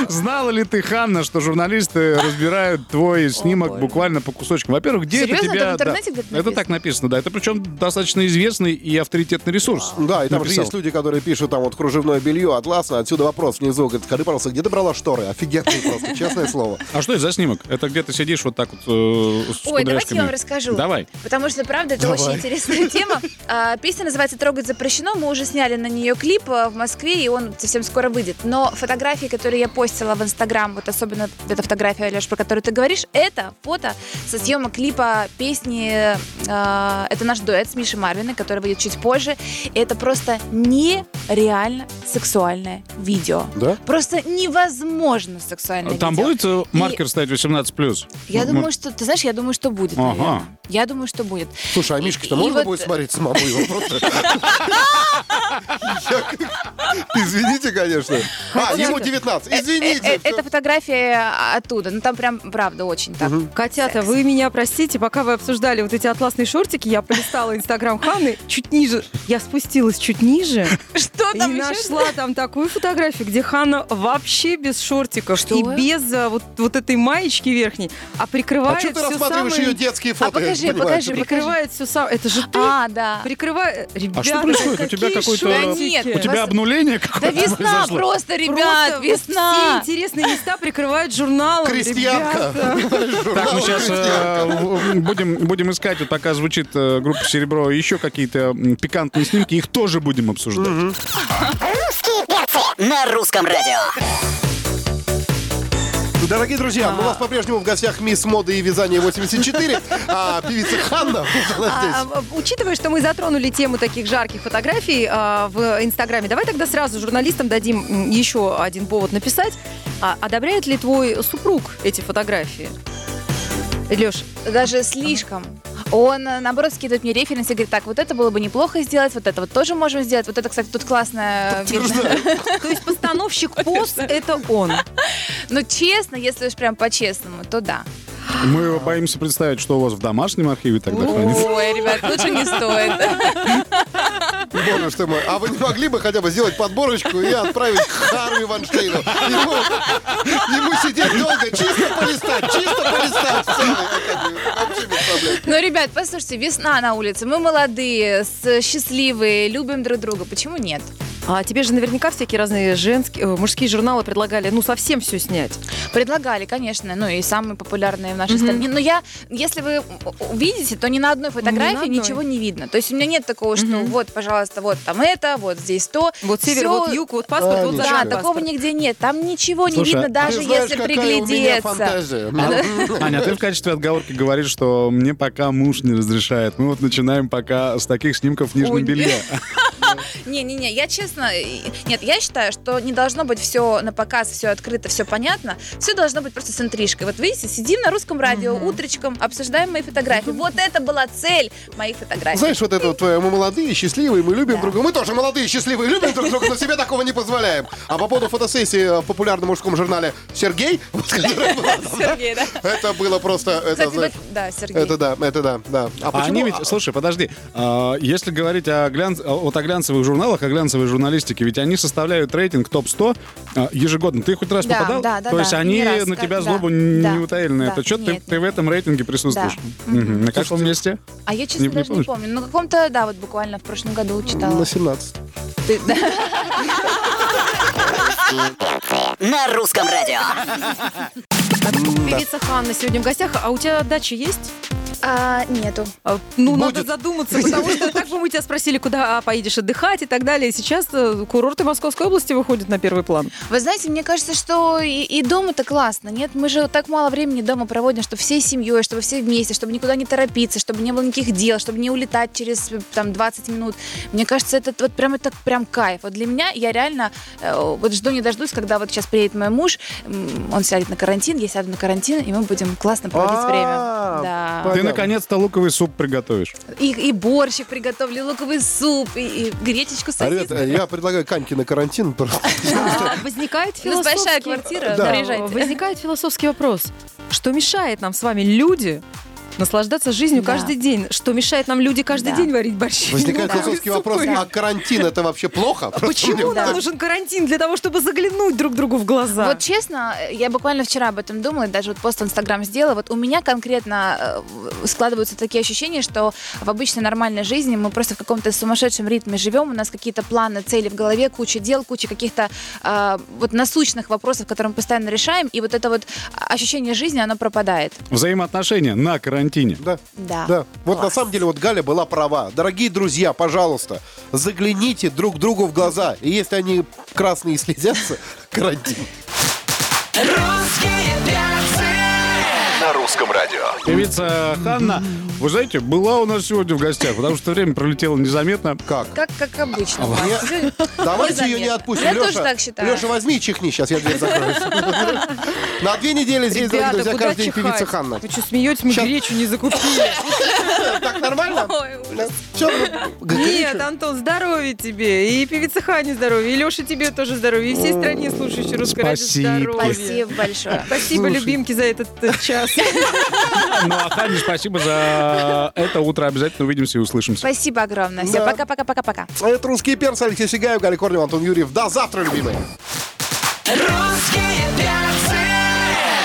Speaker 6: Знала ли ты, Ханна, что журналисты разбирают твой снимок буквально по кусочкам? Во-первых, где
Speaker 8: Серьезно?
Speaker 6: это тебя...
Speaker 8: В интернете где-то
Speaker 6: Это так написано, да. Это причем достаточно известный и авторитетный ресурс.
Speaker 5: Да, и там же
Speaker 6: написал.
Speaker 5: есть люди, которые пишут там вот кружевное белье, атласное. Отсюда вопрос внизу. Говорит, скажи, пожалуйста, где ты брала шторы? Офигенные просто, честное слово.
Speaker 6: А что это за снимок? Это где ты сидишь вот так вот э, с
Speaker 8: Ой, давайте я
Speaker 6: кудряшками?
Speaker 8: вам расскажу.
Speaker 6: Давай.
Speaker 8: Потому что, правда, это
Speaker 5: Давай.
Speaker 8: очень интересная тема. А, Песня называется «Трогать запрещено». Мы уже сняли на нее клип а, в Москве, и он совсем скоро выйдет. Но фотографии, которые я постила в Инстаграм, вот особенно эта фотография, Леш, про которую ты говоришь, это фото со съемок клипа песни а, «Это наш дуэт» с Мишей Марвиной, который выйдет чуть позже. И это просто нереально сексуальное видео.
Speaker 5: Да?
Speaker 8: Просто невозможно сексуальное
Speaker 6: Там
Speaker 8: видео.
Speaker 6: будет э, маркер стоять 18+.
Speaker 8: Я
Speaker 6: М-
Speaker 8: думаю, что... Ты знаешь, я думаю, что будет,
Speaker 6: Ага.
Speaker 8: наверное. Я думаю, что будет.
Speaker 5: Слушай, а
Speaker 8: И-
Speaker 5: Мишка-то
Speaker 8: и
Speaker 5: можно
Speaker 8: вот-
Speaker 5: будет смотреть самому его просто? Извините, конечно. А, ему 19.
Speaker 8: Э, э,
Speaker 5: Извините.
Speaker 8: Это фотография оттуда. Ну, там прям, правда, очень так.
Speaker 4: Котята,
Speaker 8: Секс.
Speaker 4: вы меня простите, пока вы обсуждали вот эти атласные шортики, я полистала инстаграм Ханы чуть ниже. Я спустилась чуть ниже
Speaker 8: Что
Speaker 4: и
Speaker 8: там еще?
Speaker 4: нашла там такую фотографию, где Хана вообще без шортиков
Speaker 8: Что?
Speaker 4: и без а, вот, вот этой маечки верхней, а
Speaker 5: А
Speaker 4: прикрывает
Speaker 5: что ты
Speaker 4: все
Speaker 5: рассматриваешь
Speaker 4: самое...
Speaker 5: ее детские фото? я
Speaker 8: покажи, покажи,
Speaker 4: Прикрывает все самое... Это же ты
Speaker 8: А, да.
Speaker 4: прикрывает... Ребята,
Speaker 6: А что происходит? У тебя какой-то...
Speaker 4: шортики?
Speaker 8: нет,
Speaker 6: У тебя обнуление
Speaker 8: Да
Speaker 6: какое-то
Speaker 8: весна
Speaker 6: произошло?
Speaker 8: просто, ребят, весна.
Speaker 4: Все интересные места прикрывают журналом.
Speaker 5: Крестьянка.
Speaker 6: Так, мы сейчас
Speaker 5: Крестьянка.
Speaker 6: будем, будем искать, вот пока звучит э, группа «Серебро», еще какие-то м, пикантные снимки, их тоже будем обсуждать.
Speaker 3: Русские перцы на русском радио.
Speaker 5: Дорогие друзья, у нас по-прежнему в гостях мисс моды и вязания 84, а певица Ханна
Speaker 4: А, а, учитывая, что мы затронули тему таких жарких фотографий а, в Инстаграме, давай тогда сразу журналистам дадим еще один повод написать. А, одобряет ли твой супруг эти фотографии? Леш,
Speaker 8: Даже слишком. Он, э, наоборот, скидывает мне референсы и говорит, так, вот это было бы неплохо сделать, вот это вот тоже можем сделать. Вот это, кстати, тут классно видно.
Speaker 4: то есть постановщик пост это он.
Speaker 8: Ну, честно, если уж прям по-честному, то да.
Speaker 6: Мы боимся представить, что у вас в домашнем архиве тогда хранится.
Speaker 8: Ой, ребят, лучше не стоит.
Speaker 5: Боже ты мой. А вы не могли бы хотя бы сделать подборочку и отправить Харви Ванштейну? Ему, ему сидеть долго, чисто полистать, чисто полистать. Вообще.
Speaker 8: Ну, ребят, послушайте, весна на улице, мы молодые, счастливые, любим друг друга. Почему нет?
Speaker 4: А тебе же наверняка всякие разные женские, э, мужские журналы предлагали, ну, совсем все снять.
Speaker 8: Предлагали, конечно, ну и самые популярные в нашей стране. Но я, если вы увидите, то ни на одной фотографии
Speaker 4: одной.
Speaker 8: ничего не видно. То есть у меня нет такого, что вот, пожалуйста, вот там это, вот здесь то.
Speaker 4: Вот север,
Speaker 8: Всё-
Speaker 4: вот юг, вот паспорт,
Speaker 5: А,
Speaker 4: вот.
Speaker 8: Да, такого нигде нет. Там ничего не
Speaker 6: Слушай,
Speaker 8: видно,
Speaker 6: а
Speaker 8: даже
Speaker 5: знаешь,
Speaker 8: если приглядеться.
Speaker 6: Аня, ты в качестве отговорки говоришь, что мне пока муж не разрешает. Мы вот начинаем пока с таких снимков в нижнем белье.
Speaker 8: Не-не-не, я честно... и- Нет, я считаю, что не должно быть все на показ, все открыто, все понятно. Все должно быть просто с интрижкой. Вот видите, сидим на русском радио утречком, обсуждаем мои фотографии. Вот это была цель моих фотографий.
Speaker 5: Знаешь, вот это вот твое, мы молодые, счастливые, мы любим друг друга. Мы тоже молодые, счастливые, любим друг друга, но себе такого не позволяем. А по поводу фотосессии в популярном мужском журнале «Сергей», да,
Speaker 8: да.
Speaker 5: это было просто... Это, знаешь,
Speaker 8: да, Сергей.
Speaker 5: это да, это да, да.
Speaker 6: А они ведь, слушай, подожди, а, если говорить о, глянц, вот о глянцевых журналах, о глянцевой журналистике, ведь они составляют рейтинг топ-100 а, ежегодно. Ты хоть раз
Speaker 8: Да,
Speaker 6: попадал?
Speaker 8: да, да,
Speaker 6: То есть
Speaker 8: да,
Speaker 6: они
Speaker 8: не раз,
Speaker 6: на тебя
Speaker 8: да,
Speaker 6: злобу
Speaker 8: да,
Speaker 6: не утаили на
Speaker 8: да,
Speaker 6: этот счет. Ты,
Speaker 8: нет,
Speaker 6: ты в этом рейтинге присутствуешь. Мгм. На каком месте?
Speaker 8: А я, честно,
Speaker 6: Не- не
Speaker 8: даже не
Speaker 6: помнишь?
Speaker 8: помню. Ну, каком-то, да, вот буквально в прошлом году читала.
Speaker 5: На 17.
Speaker 8: Ты- да.
Speaker 3: На русском радио.
Speaker 4: Певица Ханна сегодня в гостях. А у тебя дача есть?
Speaker 8: А, нету.
Speaker 4: А, Ну,
Speaker 5: Будет.
Speaker 4: надо задуматься, потому что так бы мы тебя спросили, куда поедешь отдыхать и так далее. Сейчас э, курорты Московской области выходят на первый план.
Speaker 8: Вы знаете, мне кажется, что и, и дома-то классно. Нет, мы же так мало времени дома проводим, что всей семьей, чтобы все вместе, чтобы никуда не торопиться, чтобы не было никаких дел, чтобы не улетать через там 20 минут. Мне кажется, это вот прям это прям кайф. Вот для меня я реально э, вот жду не дождусь, когда вот сейчас приедет мой муж, он сядет на карантин, я сяду на карантин, и мы будем классно проводить
Speaker 5: А,
Speaker 8: время. Да.
Speaker 6: Ты
Speaker 5: Понятно.
Speaker 6: Наконец-то луковый суп приготовишь.
Speaker 8: И, и борщик приготовлю, луковый суп, и, и гречечку с
Speaker 5: ребят,
Speaker 8: сосисками.
Speaker 5: я предлагаю Каньке на карантин. просто.
Speaker 4: Возникает
Speaker 8: У нас большая
Speaker 4: философский...
Speaker 8: квартира.
Speaker 4: Возникает философский вопрос. Что мешает нам с вами, люди, наслаждаться жизнью
Speaker 8: Да.
Speaker 4: каждый день? Что мешает нам, люди, каждый
Speaker 8: Да.
Speaker 4: день варить борщи?
Speaker 5: Возникает философский вопрос, а карантин это вообще плохо? Просто
Speaker 4: Почему нам нужен карантин? Для того, чтобы заглянуть друг другу в глаза.
Speaker 8: Вот честно, я буквально вчера об этом думала, и даже вот пост в Инстаграм сделала. Вот у меня конкретно э, складываются такие ощущения, что в обычной нормальной жизни мы просто в каком-то сумасшедшем ритме живем, у нас какие-то планы, цели в голове, куча дел, куча каких-то э, вот насущных вопросов, которые мы постоянно решаем, и вот это вот ощущение жизни, оно пропадает.
Speaker 6: Взаимоотношения на карантине.
Speaker 5: Да.
Speaker 8: Да.
Speaker 5: Да, вот на
Speaker 8: Класс.
Speaker 5: самом деле вот Галя была права. Дорогие друзья, пожалуйста, загляните друг другу в глаза. И если они красные слезятся, карантин.
Speaker 1: На русском радио.
Speaker 6: Певица Ханна, вы знаете, была у нас сегодня в гостях, потому что время пролетело незаметно.
Speaker 5: Как?
Speaker 8: Как, как обычно.
Speaker 5: Не- Давайте ее не отпустим.
Speaker 8: Я
Speaker 5: Леша,
Speaker 8: тоже так считаю.
Speaker 5: Леша, возьми и чихни, сейчас я дверь закрою. На две недели здесь, дорогие
Speaker 4: Ребята,
Speaker 5: друзья, каждый день певица Ханна.
Speaker 4: Вы что, смеетесь? Мы
Speaker 5: Щас-
Speaker 4: гречу не закупили.
Speaker 5: Так нормально?
Speaker 8: Ой, ужас.
Speaker 5: Все,
Speaker 4: Нет, Антон, здоровья тебе. И певица Хане здоровья. И Леша тебе тоже здоровья. И всей стране слушающей русское радио
Speaker 6: Спасибо.
Speaker 4: здоровья.
Speaker 8: Спасибо большое.
Speaker 4: Спасибо, любимки, за этот э, час.
Speaker 6: Ну а Ханне спасибо за это утро. Обязательно увидимся и услышимся.
Speaker 8: Спасибо огромное. Все,
Speaker 5: Да.
Speaker 8: пока-пока-пока-пока.
Speaker 5: Это «Русские перцы», Алексей Сигаев, Галя Корнева, Антон Юрьев. До завтра, любимые.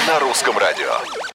Speaker 1: На русском радио.